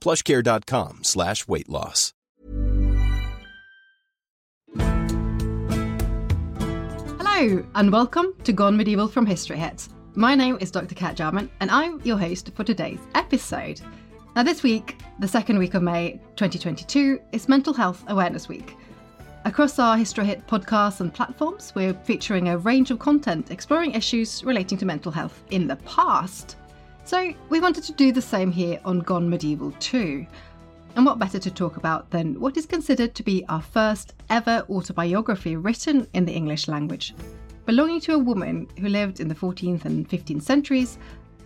plushcare.com slash weight loss. Hello, and welcome to Gone Medieval from History Hit. My name is Dr. Cat Jarman, and I'm your host for today's episode. Now, this week, the second week of May 2022, is Mental Health Awareness Week. Across our History Hit podcasts and platforms, we're featuring a range of content exploring issues relating to mental health in the past. So, we wanted to do the same here on Gone Medieval too. And what better to talk about than what is considered to be our first ever autobiography written in the English language, belonging to a woman who lived in the 14th and 15th centuries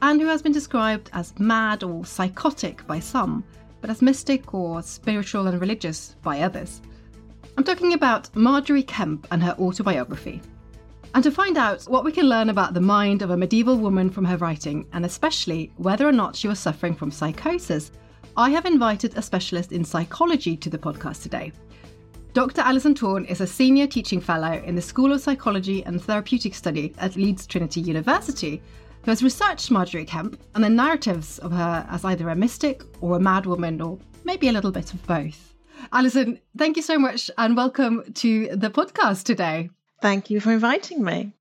and who has been described as mad or psychotic by some, but as mystic or spiritual and religious by others. I'm talking about Margery Kempe and her autobiography. And to find out what we can learn about the mind of a medieval woman from her writing, and especially whether or not she was suffering from psychosis, I have invited a specialist in psychology to the podcast today. Dr. Alison Torn is a senior teaching fellow in the School of Psychology and Therapeutic Study at Leeds Trinity University, who has researched Margery Kempe and the narratives of her as either a mystic or a madwoman, or maybe a little bit of both. Alison, thank you so much and welcome to the podcast today. Thank you for inviting me.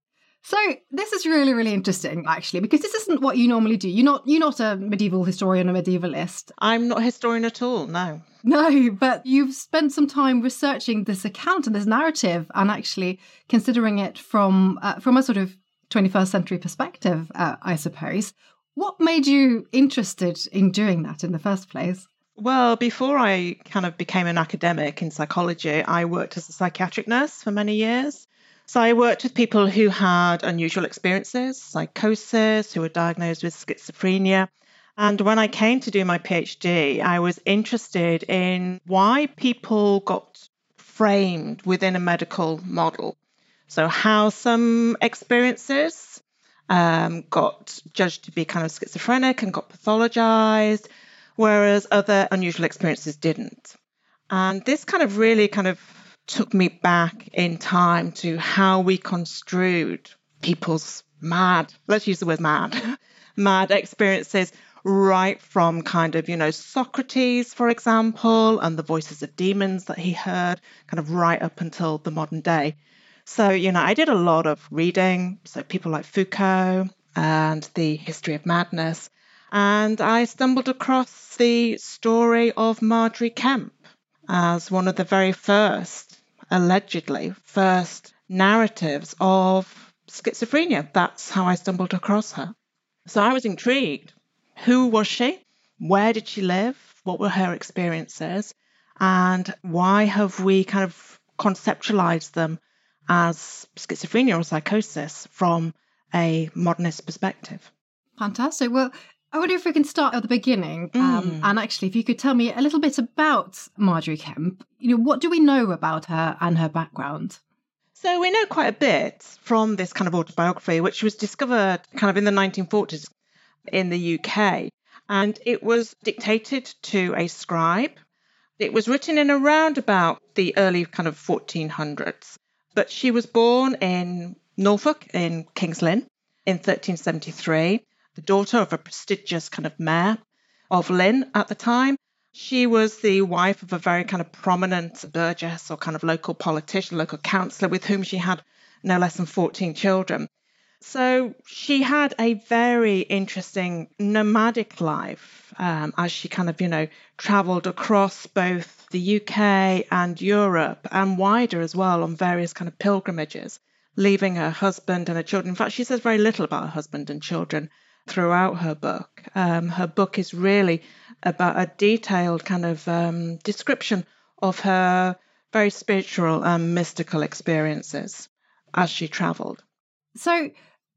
So this is really, really interesting, actually, because this isn't what you normally do. You're not you're not a medieval historian or medievalist. I'm not a historian at all, no. No, but you've spent some time researching this account and this narrative, and actually considering it from uh, from a sort of 21st century perspective, uh, I suppose. What made you interested in doing that in the first place? Well, before I kind of became an academic in psychology, I worked as a psychiatric nurse for many years. So I worked with people who had unusual experiences, psychosis, who were diagnosed with schizophrenia. And when I came to do my PhD, I was interested in why people got framed within a medical model. So, how some experiences um, got judged to be kind of schizophrenic and got pathologized, whereas other unusual experiences didn't. And this kind of really kind of took me back in time to how we construed people's mad, let's use the word mad, mad experiences right from kind of, you know, Socrates, for example, and the voices of demons that he heard, kind of right up until the modern day. So, you know, I did a lot of reading, so people like Foucault and the history of madness. And I stumbled across the story of Margery Kempe as one of the very first allegedly first narratives of schizophrenia. That's how I stumbled across her. So I was intrigued. Who was she? Where did she live? What were her experiences? And why have we kind of conceptualized them as schizophrenia or psychosis from a modernist perspective? Fantastic. Well, I wonder if we can start at the beginning. Um, mm. and actually, if you could tell me a little bit about Margery Kempe, you know, what do we know about her and her background? So we know quite a bit from this kind of autobiography, which was discovered kind of in the 1940s in the UK. And it was dictated to a scribe. It was written in around about the early kind of 1400s. But she was born in Norfolk in King's Lynn in 1373 the daughter of a prestigious kind of mayor of Lynn at the time. She was the wife of a very kind of prominent burgess or kind of local politician, local councillor with whom she had no less than 14 children. So she had a very interesting nomadic life um, as she kind of, you know, traveled across both the UK and Europe and wider as well on various kind of pilgrimages, leaving her husband and her children. In fact, she says very little about her husband and children throughout her book. Um, her book is really about a detailed kind of um, description of her very spiritual and mystical experiences as she traveled. So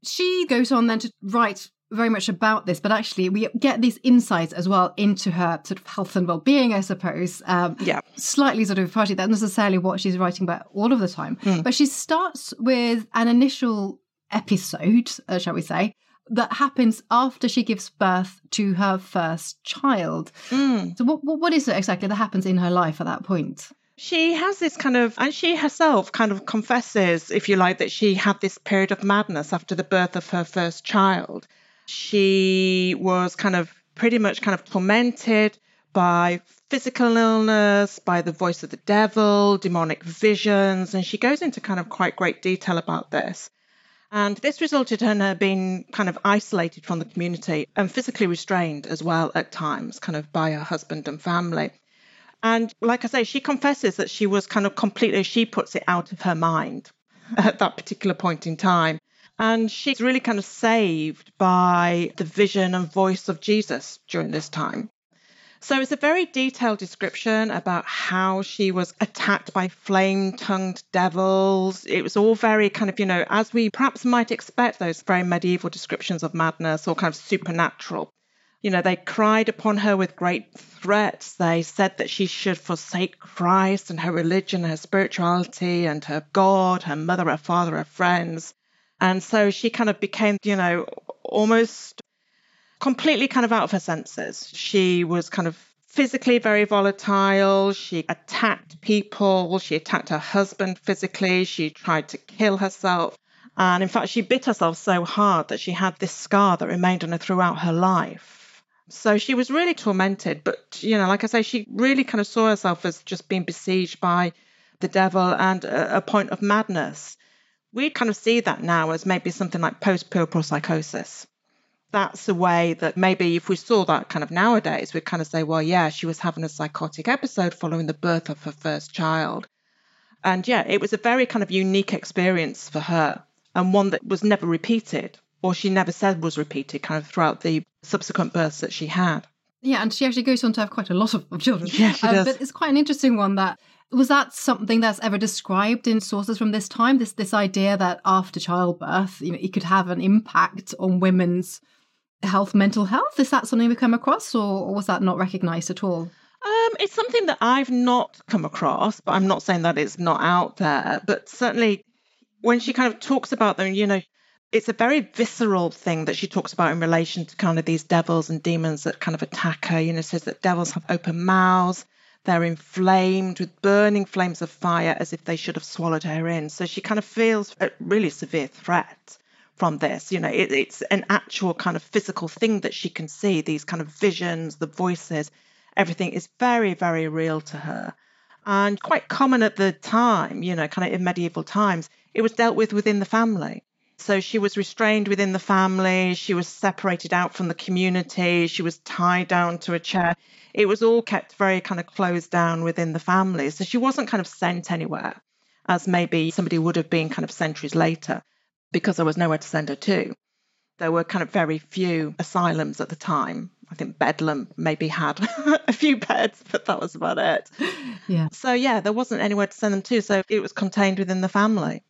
she goes on then to write very much about this, but actually we get these insights as well into her sort of health and well-being, I suppose. Um, yeah, slightly sort of partially that's necessarily what she's writing about all of the time, mm. but she starts with an initial episode, uh, shall we say, that happens after she gives birth to her first child. Mm. So, what, what is it exactly that happens in her life at that point? She has this kind of, and she herself kind of confesses, if you like, that she had this period of madness after the birth of her first child. She was kind of pretty much kind of tormented by physical illness, by the voice of the devil, demonic visions, and she goes into kind of quite great detail about this. And this resulted in her being kind of isolated from the community and physically restrained as well at times, kind of by her husband and family. And like I say, she confesses that she was kind of completely, she puts it out of her mind at that particular point in time. And she's really kind of saved by the vision and voice of Jesus during this time. So it's a very detailed description about how she was attacked by flame tongued devils. It was all very kind of, you know, as we perhaps might expect those very medieval descriptions of madness or kind of supernatural. You know, they cried upon her with great threats. They said that she should forsake Christ and her religion, her spirituality, and her God, her mother, her father, her friends. And so she kind of became, you know, almost completely kind of out of her senses. She was kind of physically very volatile. She attacked people. She attacked her husband physically. She tried to kill herself. And in fact, she bit herself so hard that she had this scar that remained on her throughout her life. So she was really tormented. But, you know, like I say, she really kind of saw herself as just being besieged by the devil and a, a point of madness. We kind of see that now as maybe something like post puerperal psychosis. That's a way that maybe if we saw that kind of nowadays, we'd kind of say, well, yeah, she was having a psychotic episode following the birth of her first child. And yeah, it was a very kind of unique experience for her and one that was never repeated or she never said was repeated kind of throughout the subsequent births that she had. Yeah, and she actually goes on to have quite a lot of, children. Yeah, she uh, does. But it's quite an interesting one that was that something that's ever described in sources from this time? This this idea that after childbirth, you know, it could have an impact on women's health, mental health. Is that something we come across, or, was that not recognised at all? Um, it's something that I've not come across, but I'm not saying that it's not out there. But certainly, when she kind of talks about them, you know, it's a very visceral thing that she talks about in relation to kind of these devils and demons that kind of attack her. You know, says that devils have open mouths, they're inflamed with burning flames of fire as if they should have swallowed her in. So she kind of feels a really severe threat from this. You know, it, it's an actual kind of physical thing that she can see, these kind of visions, the voices, everything is very, very real to her. And quite common at the time, you know, kind of in medieval times, it was dealt with within the family. So she was restrained within the family. She was separated out from the community. She was tied down to a chair. It was all kept very kind of closed down within the family. So she wasn't kind of sent anywhere, as maybe somebody would have been kind of centuries later, because there was nowhere to send her to. There were kind of very few asylums at the time. I think Bedlam maybe had a few beds, but that was about it. Yeah. So, yeah, there wasn't anywhere to send them to. So it was contained within the family.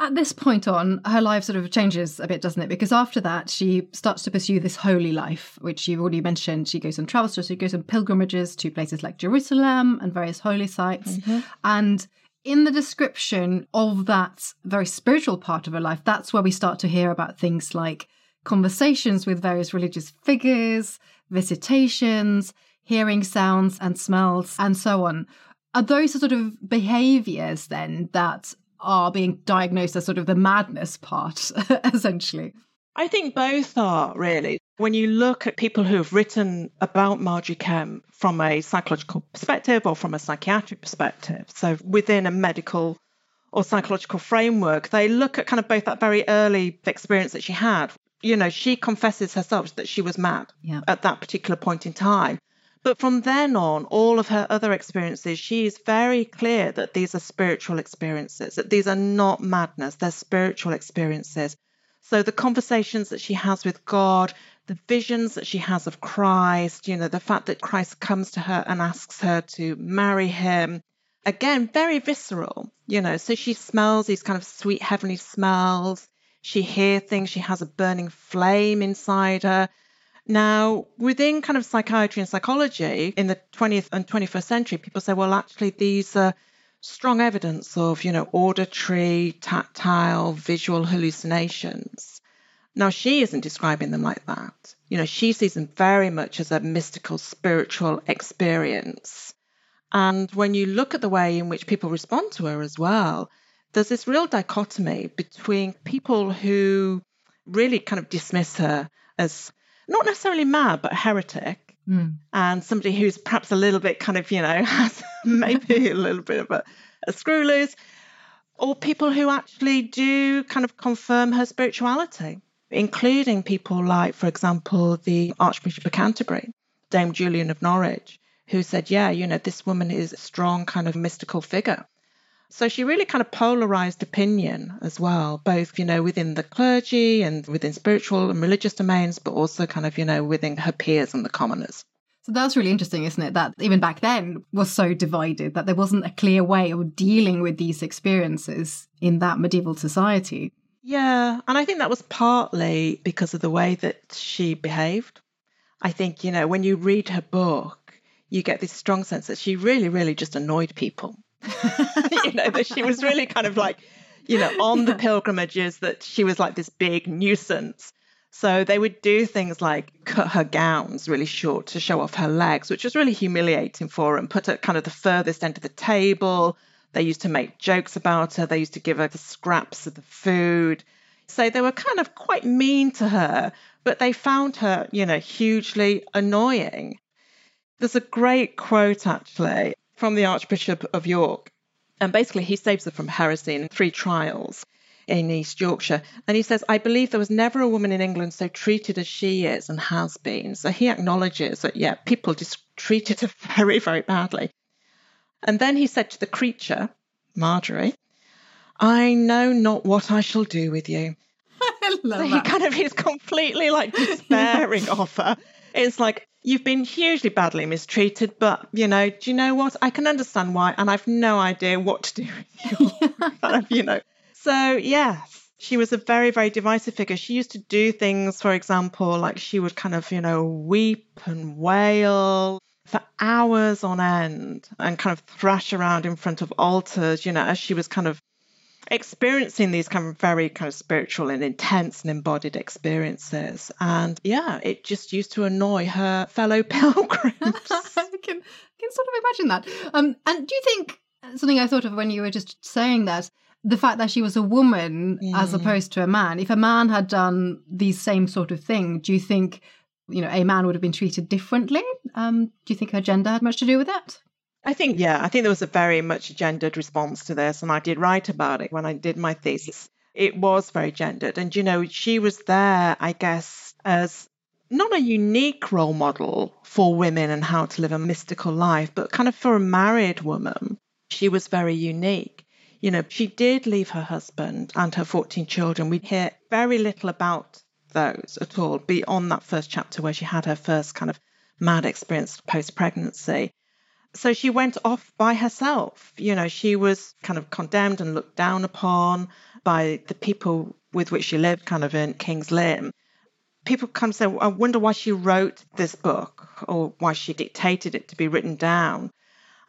At this point on, her life sort of changes a bit, doesn't it? Because after that, she starts to pursue this holy life, which you've already mentioned. She goes on travels, so she goes on pilgrimages to places like Jerusalem and various holy sites. Mm-hmm. And in the description of that very spiritual part of her life, that's where we start to hear about things like conversations with various religious figures, visitations, hearing sounds and smells, and so on. Are those the sort of behaviors then that are being diagnosed as sort of the madness part, essentially? I think both are really. When you look at people who have written about Margery Kempe from a psychological perspective or from a psychiatric perspective, so within a medical or psychological framework, they look at kind of both that very early experience that she had. You know, she confesses herself that she was mad Yeah. at that particular point in time. But from then on, all of her other experiences, she is very clear that these are spiritual experiences, that these are not madness, they're spiritual experiences. So the conversations that she has with God, the visions that she has of Christ, you know, the fact that Christ comes to her and asks her to marry him, again, very visceral, you know. So she smells these kind of sweet heavenly smells. She hears things, she has a burning flame inside her. Now, within kind of psychiatry and psychology in the 20th and 21st century, people say, well, actually, these are strong evidence of, you know, auditory, tactile, visual hallucinations. Now, she isn't describing them like that. You know, she sees them very much as a mystical, spiritual experience. And when you look at the way in which people respond to her as well, there's this real dichotomy between people who really kind of dismiss her as not necessarily mad, but heretic, Mm. and somebody who's perhaps a little bit kind of, you know, has maybe a little bit of a, a screw loose, or people who actually do kind of confirm her spirituality, including people like, for example, the Archbishop of Canterbury, Dame Julian of Norwich, who said, yeah, you know, this woman is a strong kind of mystical figure. So she really kind of polarized opinion as well, both, you know, within the clergy and within spiritual and religious domains, but also kind of, you know, within her peers and the commoners. So that's really interesting, isn't it? That even back then was so divided that there wasn't a clear way of dealing with these experiences in that medieval society. Yeah, and I think that was partly because of the way that she behaved. I think, you know, when you read her book, you get this strong sense that she really, really just annoyed people. you know, that she was really kind of like, you know, on the pilgrimages, that she was like this big nuisance. So they would do things like cut her gowns really short to show off her legs, which was really humiliating for her, and put her kind of the furthest end of the table. They used to make jokes about her. They used to give her the scraps of the food. So they were kind of quite mean to her, but they found her, you know, hugely annoying. There's a great quote actually from the Archbishop of York. And basically, he saves her from heresy in three trials in East Yorkshire. And he says, I believe there was never a woman in England so treated as she is and has been. So he acknowledges that, yeah, people just treated her very, very badly. And then he said to the creature, Margery, I know not what I shall do with you. I love So he that. kind of is completely like despairing of her. It's like, you've been hugely badly mistreated, but you know, do you know what? I can understand why, and I've no idea what to do with you. kind of, you know. So yes, she was a very, very divisive figure. She used to do things, for example, like she would kind of, you know, weep and wail for hours on end and kind of thrash around in front of altars, you know, as she was kind of experiencing these kind of very kind of spiritual and intense and embodied experiences. And yeah, it just used to annoy her fellow pilgrims. I can, I can sort of imagine that. Um, and do you think something I thought of when you were just saying that the fact that she was a woman as Mm. opposed to a man? If a man had done these same sort of thing, do you think you know a man would have been treated differently? Um, do you think her gender had much to do with that? I think, yeah, I think there was a very much gendered response to this, and I did write about it when I did my thesis. It was very gendered. And, you know, she was there, I guess, as not a unique role model for women and how to live a mystical life, but kind of for a married woman, she was very unique. You know, she did leave her husband and her 14 children. We hear very little about those at all beyond that first chapter where she had her first kind of mad experience post pregnancy. So she went off by herself. You know, she was kind of condemned and looked down upon by the people with which she lived, kind of in King's Lynn. People come say, I wonder why she wrote this book or why she dictated it to be written down.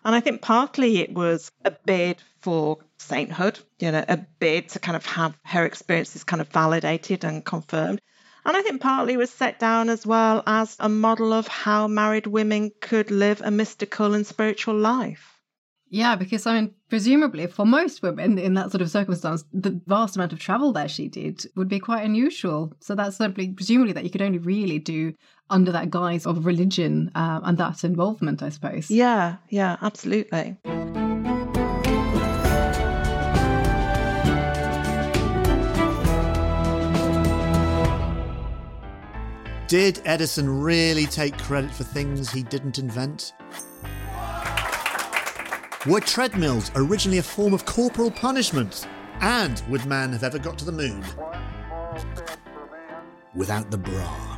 And I think partly it was a bid for sainthood, you know, a bid to kind of have her experiences kind of validated and confirmed. And I think partly was set down as well as a model of how married women could live a mystical and spiritual life. Yeah, because I mean, presumably for most women in that sort of circumstance, the vast amount of travel that she did would be quite unusual. So that's simply presumably that you could only really do under that guise of religion uh, and that involvement, I suppose. Yeah, yeah, absolutely. Did Edison really take credit for things he didn't invent? Were treadmills originally a form of corporal punishment? And would man have ever got to the moon without the bra?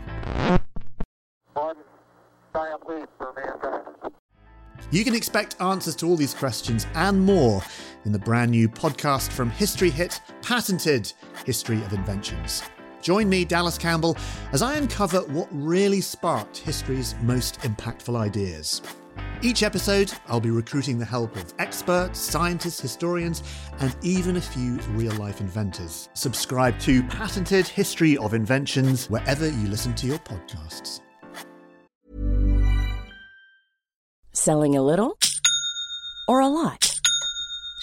You can expect answers to all these questions and more in the brand new podcast from History Hit, Patented History of Inventions. Join me, Dallas Campbell, as I uncover what really sparked history's most impactful ideas. Each episode, I'll be recruiting the help of experts, scientists, historians, and even a few real life inventors. Subscribe to Patented History of Inventions wherever you listen to your podcasts. Selling a little or a lot?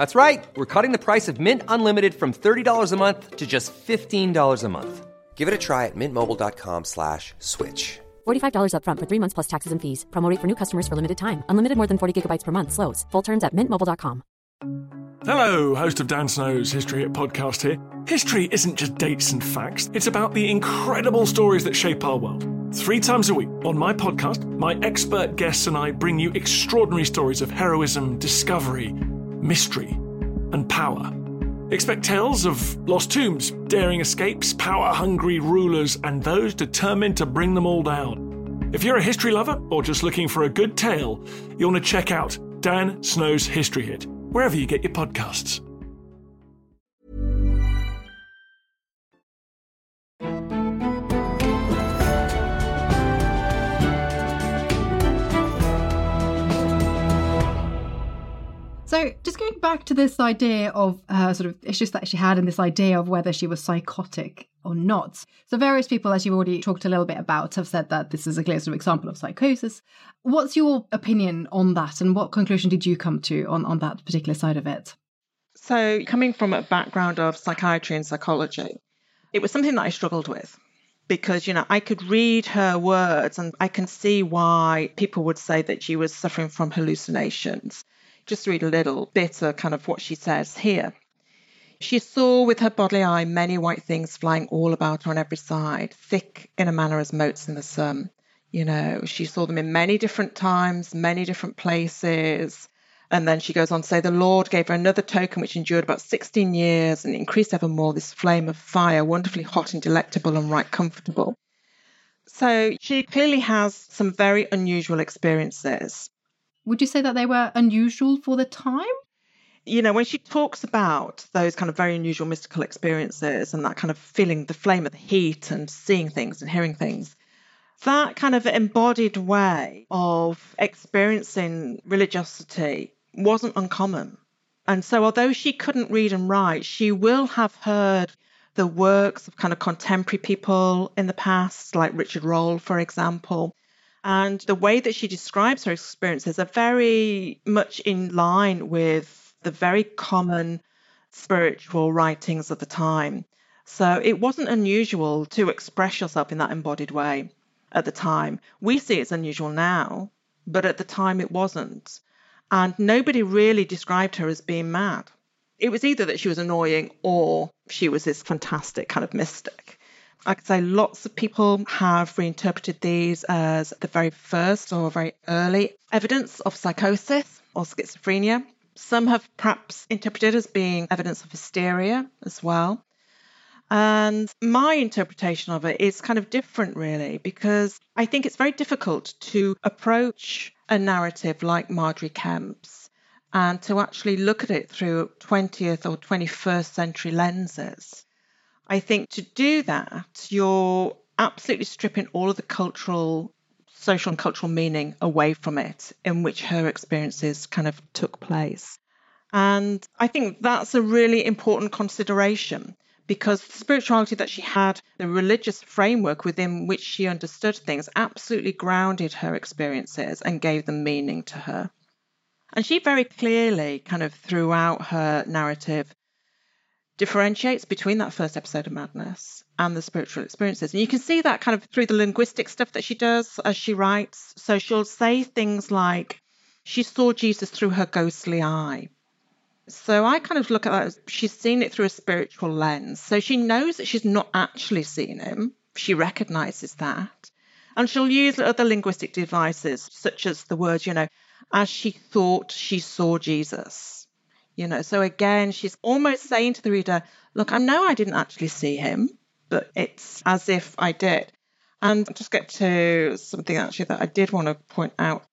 That's right. We're cutting the price of Mint Unlimited from $30 a month to just $15 a month. Give it a try at mintmobile.com slash switch. $45 upfront for three months plus taxes and fees. Promo rate for new customers for limited time. Unlimited more than 40 gigabytes per month. Slows. Full terms at mintmobile.com. Hello, host of Dan Snow's History Hit podcast here. History isn't just dates and facts, it's about the incredible stories that shape our world. Three times a week on my podcast, my expert guests and I bring you extraordinary stories of heroism, discovery, mystery, and power. Expect tales of lost tombs, daring escapes, power hungry rulers, and those determined to bring them all down. If you're a history lover or just looking for a good tale, you'll want to check out Dan Snow's History Hit, wherever you get your podcasts. So, just going back to this idea of uh, sort of issues that she had and this idea of whether she was psychotic or not. So, various people, as you've already talked a little bit about, have said that this is a clear sort of example of psychosis. What's your opinion on that, and what conclusion did you come to on, on that particular side of it? So, coming from a background of psychiatry and psychology, it was something that I struggled with because, you know, I could read her words and I can see why people would say that she was suffering from hallucinations just read a little bit of kind of what she says here. She saw with her bodily eye many white things flying all about her on every side, thick in a manner as motes in the sun. You know, she saw them in many different times, many different places. And then she goes on to say, The Lord gave her another token which endured about 16 years and increased evermore this flame of fire, wonderfully hot and delectable and right comfortable. So she clearly has some very unusual experiences. Would you say that they were unusual for the time? You know, when she talks about those kind of very unusual mystical experiences and that kind of feeling the flame of the heat and seeing things and hearing things, that kind of embodied way of experiencing religiosity wasn't uncommon. And so, although she couldn't read and write, she will have heard the works of kind of contemporary people in the past, like Richard Rolle, for example, and the way that she describes her experiences are very much in line with the very common spiritual writings of the time. So it wasn't unusual to express yourself in that embodied way at the time. We see it's unusual now, but at the time it wasn't. And nobody really described her as being mad. It was either that she was annoying or she was this fantastic kind of mystic. I could say lots of people have reinterpreted these as the very first or very early evidence of psychosis or schizophrenia. Some have perhaps interpreted as being evidence of hysteria as well. And my interpretation of it is kind of different, really, because I think it's very difficult to approach a narrative like Margery Kempe's and to actually look at it through 20th or 21st century lenses. I think to do that, you're absolutely stripping all of the cultural, social and cultural meaning away from it in which her experiences kind of took place. And I think that's a really important consideration because the spirituality that she had, the religious framework within which she understood things, absolutely grounded her experiences and gave them meaning to her. And she very clearly, kind of throughout her narrative, differentiates between that first episode of madness and the spiritual experiences. And you can see that kind of through the linguistic stuff that she does as she writes. So she'll say things like, she saw Jesus through her ghostly eye. So I kind of look at that as she's seen it through a spiritual lens. So she knows that she's not actually seen him. She recognizes that. And she'll use other linguistic devices, such as the words, you know, as she thought she saw Jesus. You know, so again, she's almost saying to the reader, Look, I know I didn't actually see him, but it's as if I did. And I'll just get to something actually that I did want to point out.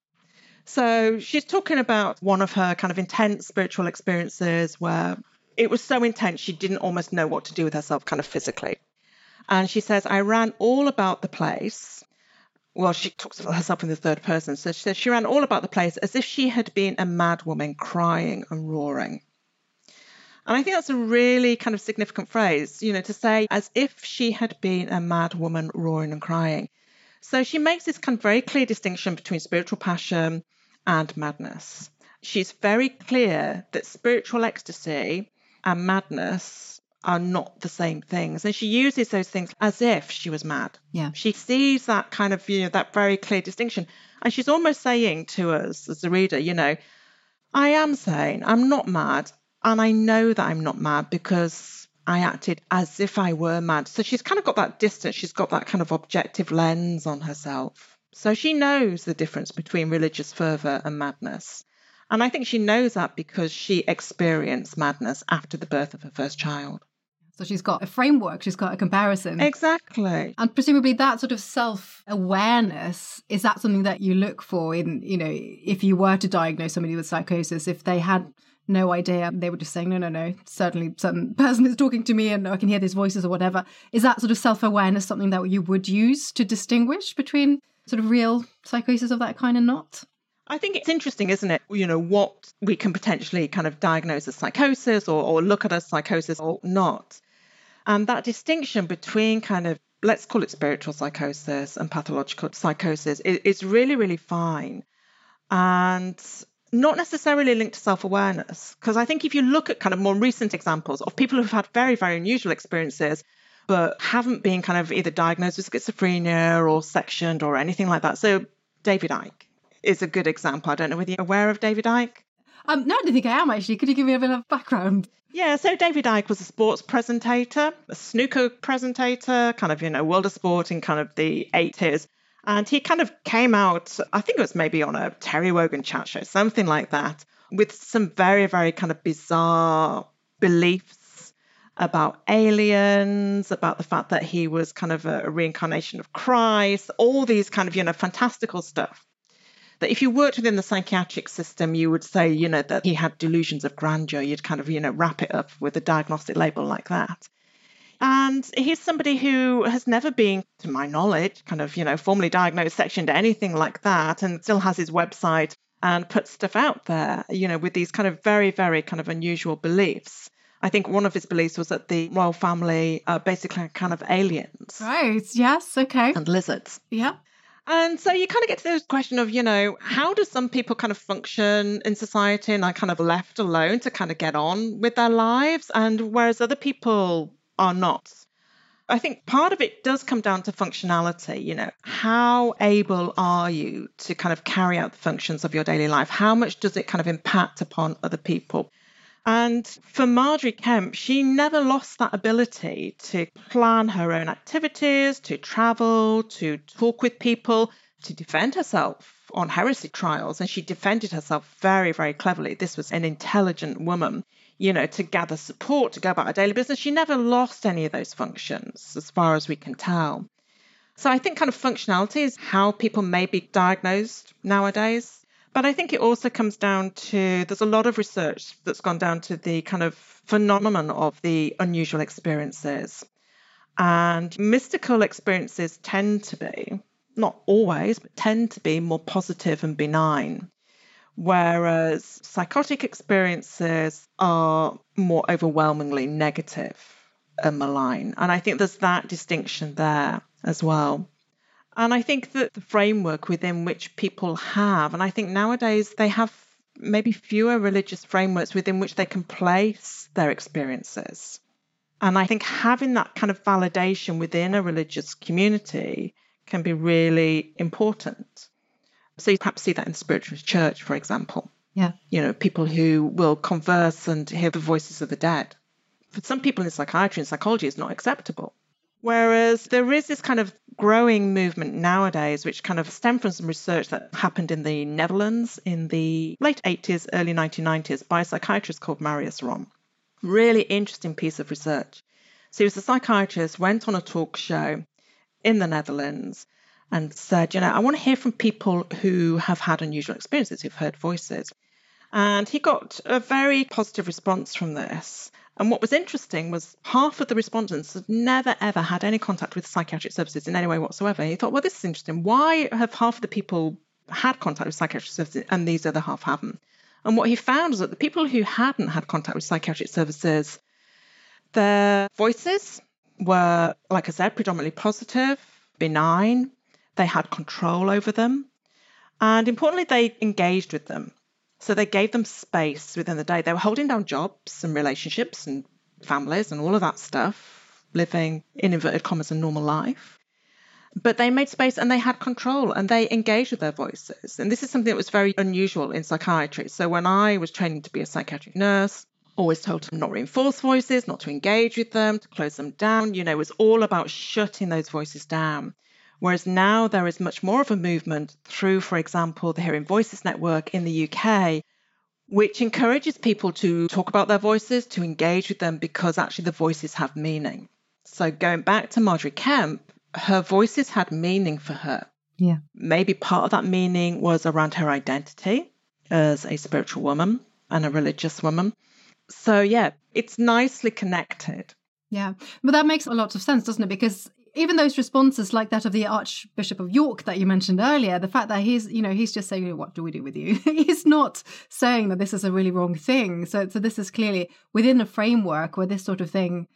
So she's talking about one of her kind of intense spiritual experiences where it was so intense she didn't almost know what to do with herself, kind of physically. And she says, I ran all about the place well, she talks about herself in the third person. So she says she ran all about the place as if she had been a mad woman crying and roaring. And I think that's a really kind of significant phrase, you know, to say as if she had been a mad woman roaring and crying. So she makes this kind of very clear distinction between spiritual passion and madness. She's very clear that spiritual ecstasy and madness are not the same things. And she uses those things as if she was mad. Yeah. She sees that kind of, you know, that very clear distinction. And she's almost saying to us as the reader, you know, I am saying I'm not mad. And I know that I'm not mad because I acted as if I were mad. So she's kind of got that distance. She's got that kind of objective lens on herself. So she knows the difference between religious fervor and madness. And I think she knows that because she experienced madness after the birth of her first child. So she's got a framework, she's got a comparison. Exactly. And presumably that sort of self awareness is that something that you look for in, you know, if you were to diagnose somebody with psychosis, if they had no idea, they were just saying, no, no, no, certainly some person is talking to me and I can hear these voices or whatever. Is that sort of self awareness something that you would use to distinguish between sort of real psychosis of that kind and not? I think it's interesting, isn't it? You know, what we can potentially kind of diagnose as psychosis or, or look at as psychosis or not. And that distinction between kind of, let's call it spiritual psychosis and pathological psychosis is, really, really fine. And not necessarily linked to self awareness. Because I think if you look at kind of more recent examples of people who've had very, very unusual experiences, but haven't been kind of either diagnosed with schizophrenia or sectioned or anything like that. So, David Icke is a good example. I don't know whether you're aware of David Icke. Um, no, I don't think I am actually. Could you give me a bit of background? Yeah, so David Icke was a sports presentator, a snooker presentator, kind of, you know, world of sport in kind of the 80s. And he kind of came out, I think it was maybe on a Terry Wogan chat show, something like that, with some very, very kind of bizarre beliefs about aliens, about the fact that he was kind of a, reincarnation of Christ, all these kind of, you know, fantastical stuff that if you worked within the psychiatric system, you would say, you know, that he had delusions of grandeur. You'd kind of, you know, wrap it up with a diagnostic label like that. And he's somebody who has never been, to my knowledge, kind of, you know, formally diagnosed, sectioned, anything like that, and still has his website and puts stuff out there, you know, with these kind of very, very kind of unusual beliefs. I think one of his beliefs was that the royal family are basically kind of aliens. Right. Yes. Okay. And lizards. Yeah. And so you kind of get to this question of, you know, how do some people kind of function in society and are kind of left alone to kind of get on with their lives, and whereas other people are not? I think part of it does come down to functionality. You know, how able are you to kind of carry out the functions of your daily life? How much does it kind of impact upon other people? And for Margery Kempe, she never lost that ability to plan her own activities, to travel, to talk with people, to defend herself on heresy trials. And she defended herself very, very cleverly. This was an intelligent woman, you know, to gather support, to go about her daily business. She never lost any of those functions, as far as we can tell. So I think kind of functionality is how people may be diagnosed nowadays. But I think it also comes down to there's a lot of research that's gone down to the kind of phenomenon of the unusual experiences. And mystical experiences tend to be, not always, but tend to be more positive and benign. Whereas psychotic experiences are more overwhelmingly negative and malign. And I think there's that distinction there as well. And I think that the framework within which people have, and I think nowadays they have maybe fewer religious frameworks within which they can place their experiences. And I think having that kind of validation within a religious community can be really important. So you perhaps see that in spiritualist church, for example. Yeah. You know, people who will converse and hear the voices of the dead. For some people in psychiatry and psychology, it's not acceptable. Whereas there is this kind of growing movement nowadays, which kind of stemmed from some research that happened in the Netherlands in the late 80s, early 1990s by a psychiatrist called Marius Romme. Really interesting piece of research. So he was a psychiatrist, went on a talk show in the Netherlands and said, you know, I want to hear from people who have had unusual experiences, who've heard voices. And he got a very positive response from this. And what was interesting was half of the respondents had never ever had any contact with psychiatric services in any way whatsoever. He thought, well, this is interesting. Why have half of the people had contact with psychiatric services and these other half haven't? And what he found was that the people who hadn't had contact with psychiatric services, their voices were, like I said, predominantly positive, benign. They had control over them. And importantly, they engaged with them. So they gave them space within the day. They were holding down jobs and relationships and families and all of that stuff, living in inverted commas a normal life. But they made space and they had control and they engaged with their voices. And this is something that was very unusual in psychiatry. So when I was training to be a psychiatric nurse, always told to not reinforce voices, not to engage with them, to close them down. You know, it was all about shutting those voices down. Whereas now there is much more of a movement through, for example, the Hearing Voices Network in the UK, which encourages people to talk about their voices, to engage with them because actually the voices have meaning. So going back to Margery Kempe, her voices had meaning for her. Yeah. Maybe part of that meaning was around her identity as a spiritual woman and a religious woman. So, yeah, it's nicely connected. Yeah. But that makes a lot of sense, doesn't it? Because even those responses like that of the Archbishop of York that you mentioned earlier, the fact that he's, you know, he's just saying, what do we do with you? he's not saying that this is a really wrong thing. So, so this is clearly within a framework where this sort of thing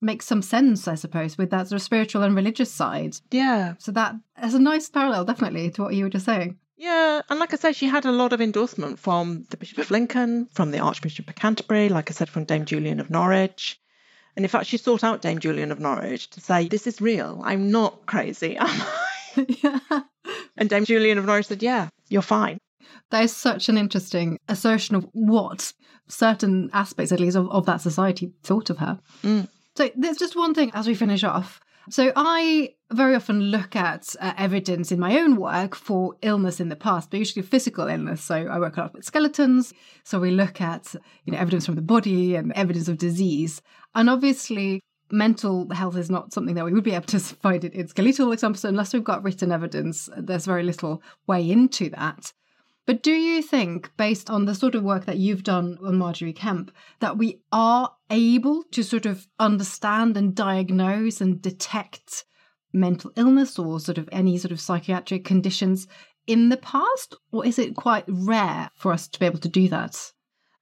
makes some sense, I suppose, with that sort of spiritual and religious side. Yeah. So that has a nice parallel, definitely, to what you were just saying. Yeah, and like I said, she had a lot of endorsement from the Bishop of Lincoln, from the Archbishop of Canterbury, like I said, from Dame Julian of Norwich. And in fact, she sought out Dame Julian of Norwich to say, This is real. I'm not crazy, am I? yeah. And Dame Julian of Norwich said, Yeah, you're fine. That is such an interesting assertion of what certain aspects, at least, of, of that society thought of her. Mm. So there's just one thing as we finish off. So I very often look at uh, evidence in my own work for illness in the past, but usually physical illness. So I work a lot with skeletons. So we look at you know evidence from the body and evidence of disease. And obviously mental health is not something that we would be able to find it in skeletal examples. Unless we've got written evidence, there's very little way into that. But do you think, based on the sort of work that you've done on Margery Kempe, that we are able to sort of understand and diagnose and detect mental illness or sort of any sort of psychiatric conditions in the past? Or is it quite rare for us to be able to do that?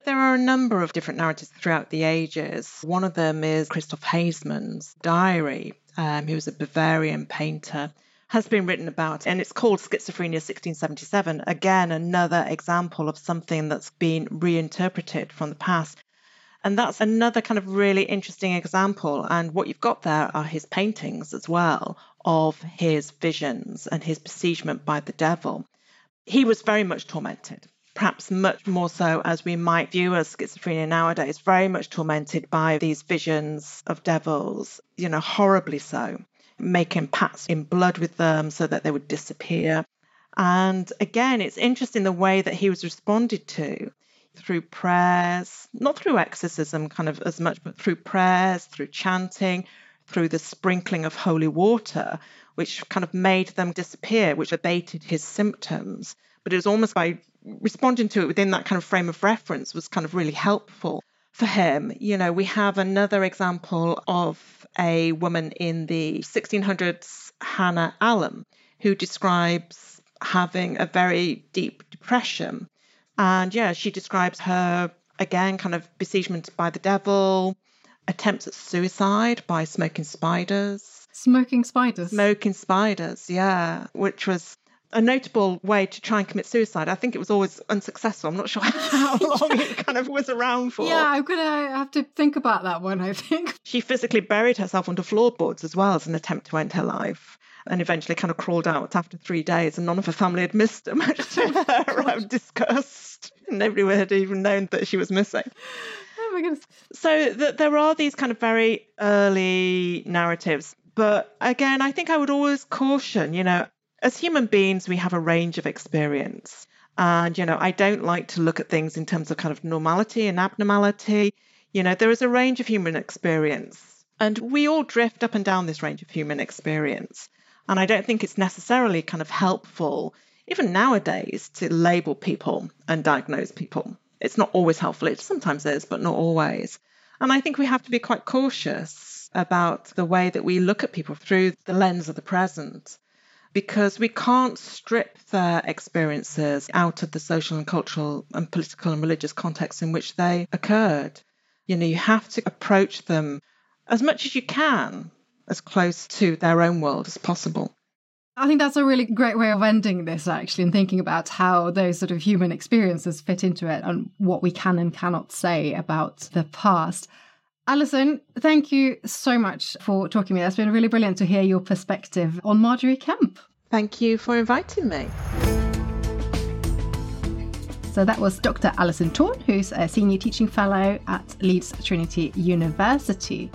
There are a number of different narratives throughout the ages. One of them is Christoph Haizmann's diary. Um, he was a Bavarian painter has been written about, and it's called Schizophrenia 1677. Again, another example of something that's been reinterpreted from the past. And that's another kind of really interesting example. And what you've got there are his paintings as well of his visions and his besiegement by the devil. He was very much tormented, perhaps much more so as we might view as schizophrenia nowadays, very much tormented by these visions of devils, you know, horribly so making pats in blood with them so that they would disappear. And again, it's interesting the way that he was responded to through prayers, not through exorcism kind of as much, but through prayers, through chanting, through the sprinkling of holy water, which kind of made them disappear, which abated his symptoms. But it was almost by responding to it within that kind of frame of reference was kind of really helpful for him. You know, we have another example of a woman in the 1600s, Hannah Allen, who describes having a very deep depression. And yeah, she describes her, again, kind of besiegement by the devil, attempts at suicide by smoking spiders. Smoking spiders? Smoking spiders, yeah, which was a notable way to try and commit suicide. I think it was always unsuccessful. I'm not sure how long it kind of was around for. Yeah, I'm going to have to think about that one, I think. She physically buried herself under floorboards as well as an attempt to end her life and eventually kind of crawled out after three days and none of her family had missed her, much to oh, her um, disgust. Nobody had even known that she was missing. Oh my goodness. So th- there are these kind of very early narratives. But again, I think I would always caution, you know, as human beings, we have a range of experience. And, you know, I don't like to look at things in terms of kind of normality and abnormality. You know, there is a range of human experience. And we all drift up and down this range of human experience. And I don't think it's necessarily kind of helpful, even nowadays, to label people and diagnose people. It's not always helpful. It sometimes is, but not always. And I think we have to be quite cautious about the way that we look at people through the lens of the present because we can't strip their experiences out of the social and cultural and political and religious context in which they occurred. You know, you have to approach them as much as you can, as close to their own world as possible. I think that's a really great way of ending this, actually, and thinking about how those sort of human experiences fit into it and what we can and cannot say about the past. Alison, thank you so much for talking to me. It's been really brilliant to hear your perspective on Margery Kempe. Thank you for inviting me. So that was Dr. Alison Torn, who's a senior teaching fellow at Leeds Trinity University.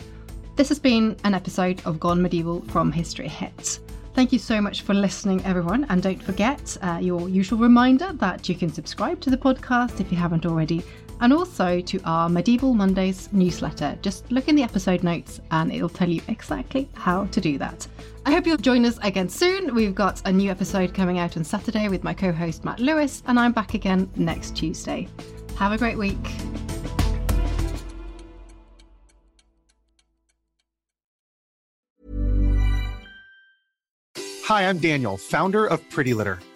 This has been an episode of Gone Medieval from History Hit. Thank you so much for listening, everyone. And don't forget uh, your usual reminder that you can subscribe to the podcast if you haven't already and also to our Medieval Mondays newsletter. Just look in the episode notes and it'll tell you exactly how to do that. I hope you'll join us again soon. We've got a new episode coming out on Saturday with my co host Matt Lewis, and I'm back again next Tuesday. Have a great week. Hi, I'm Daniel, founder of Pretty Litter.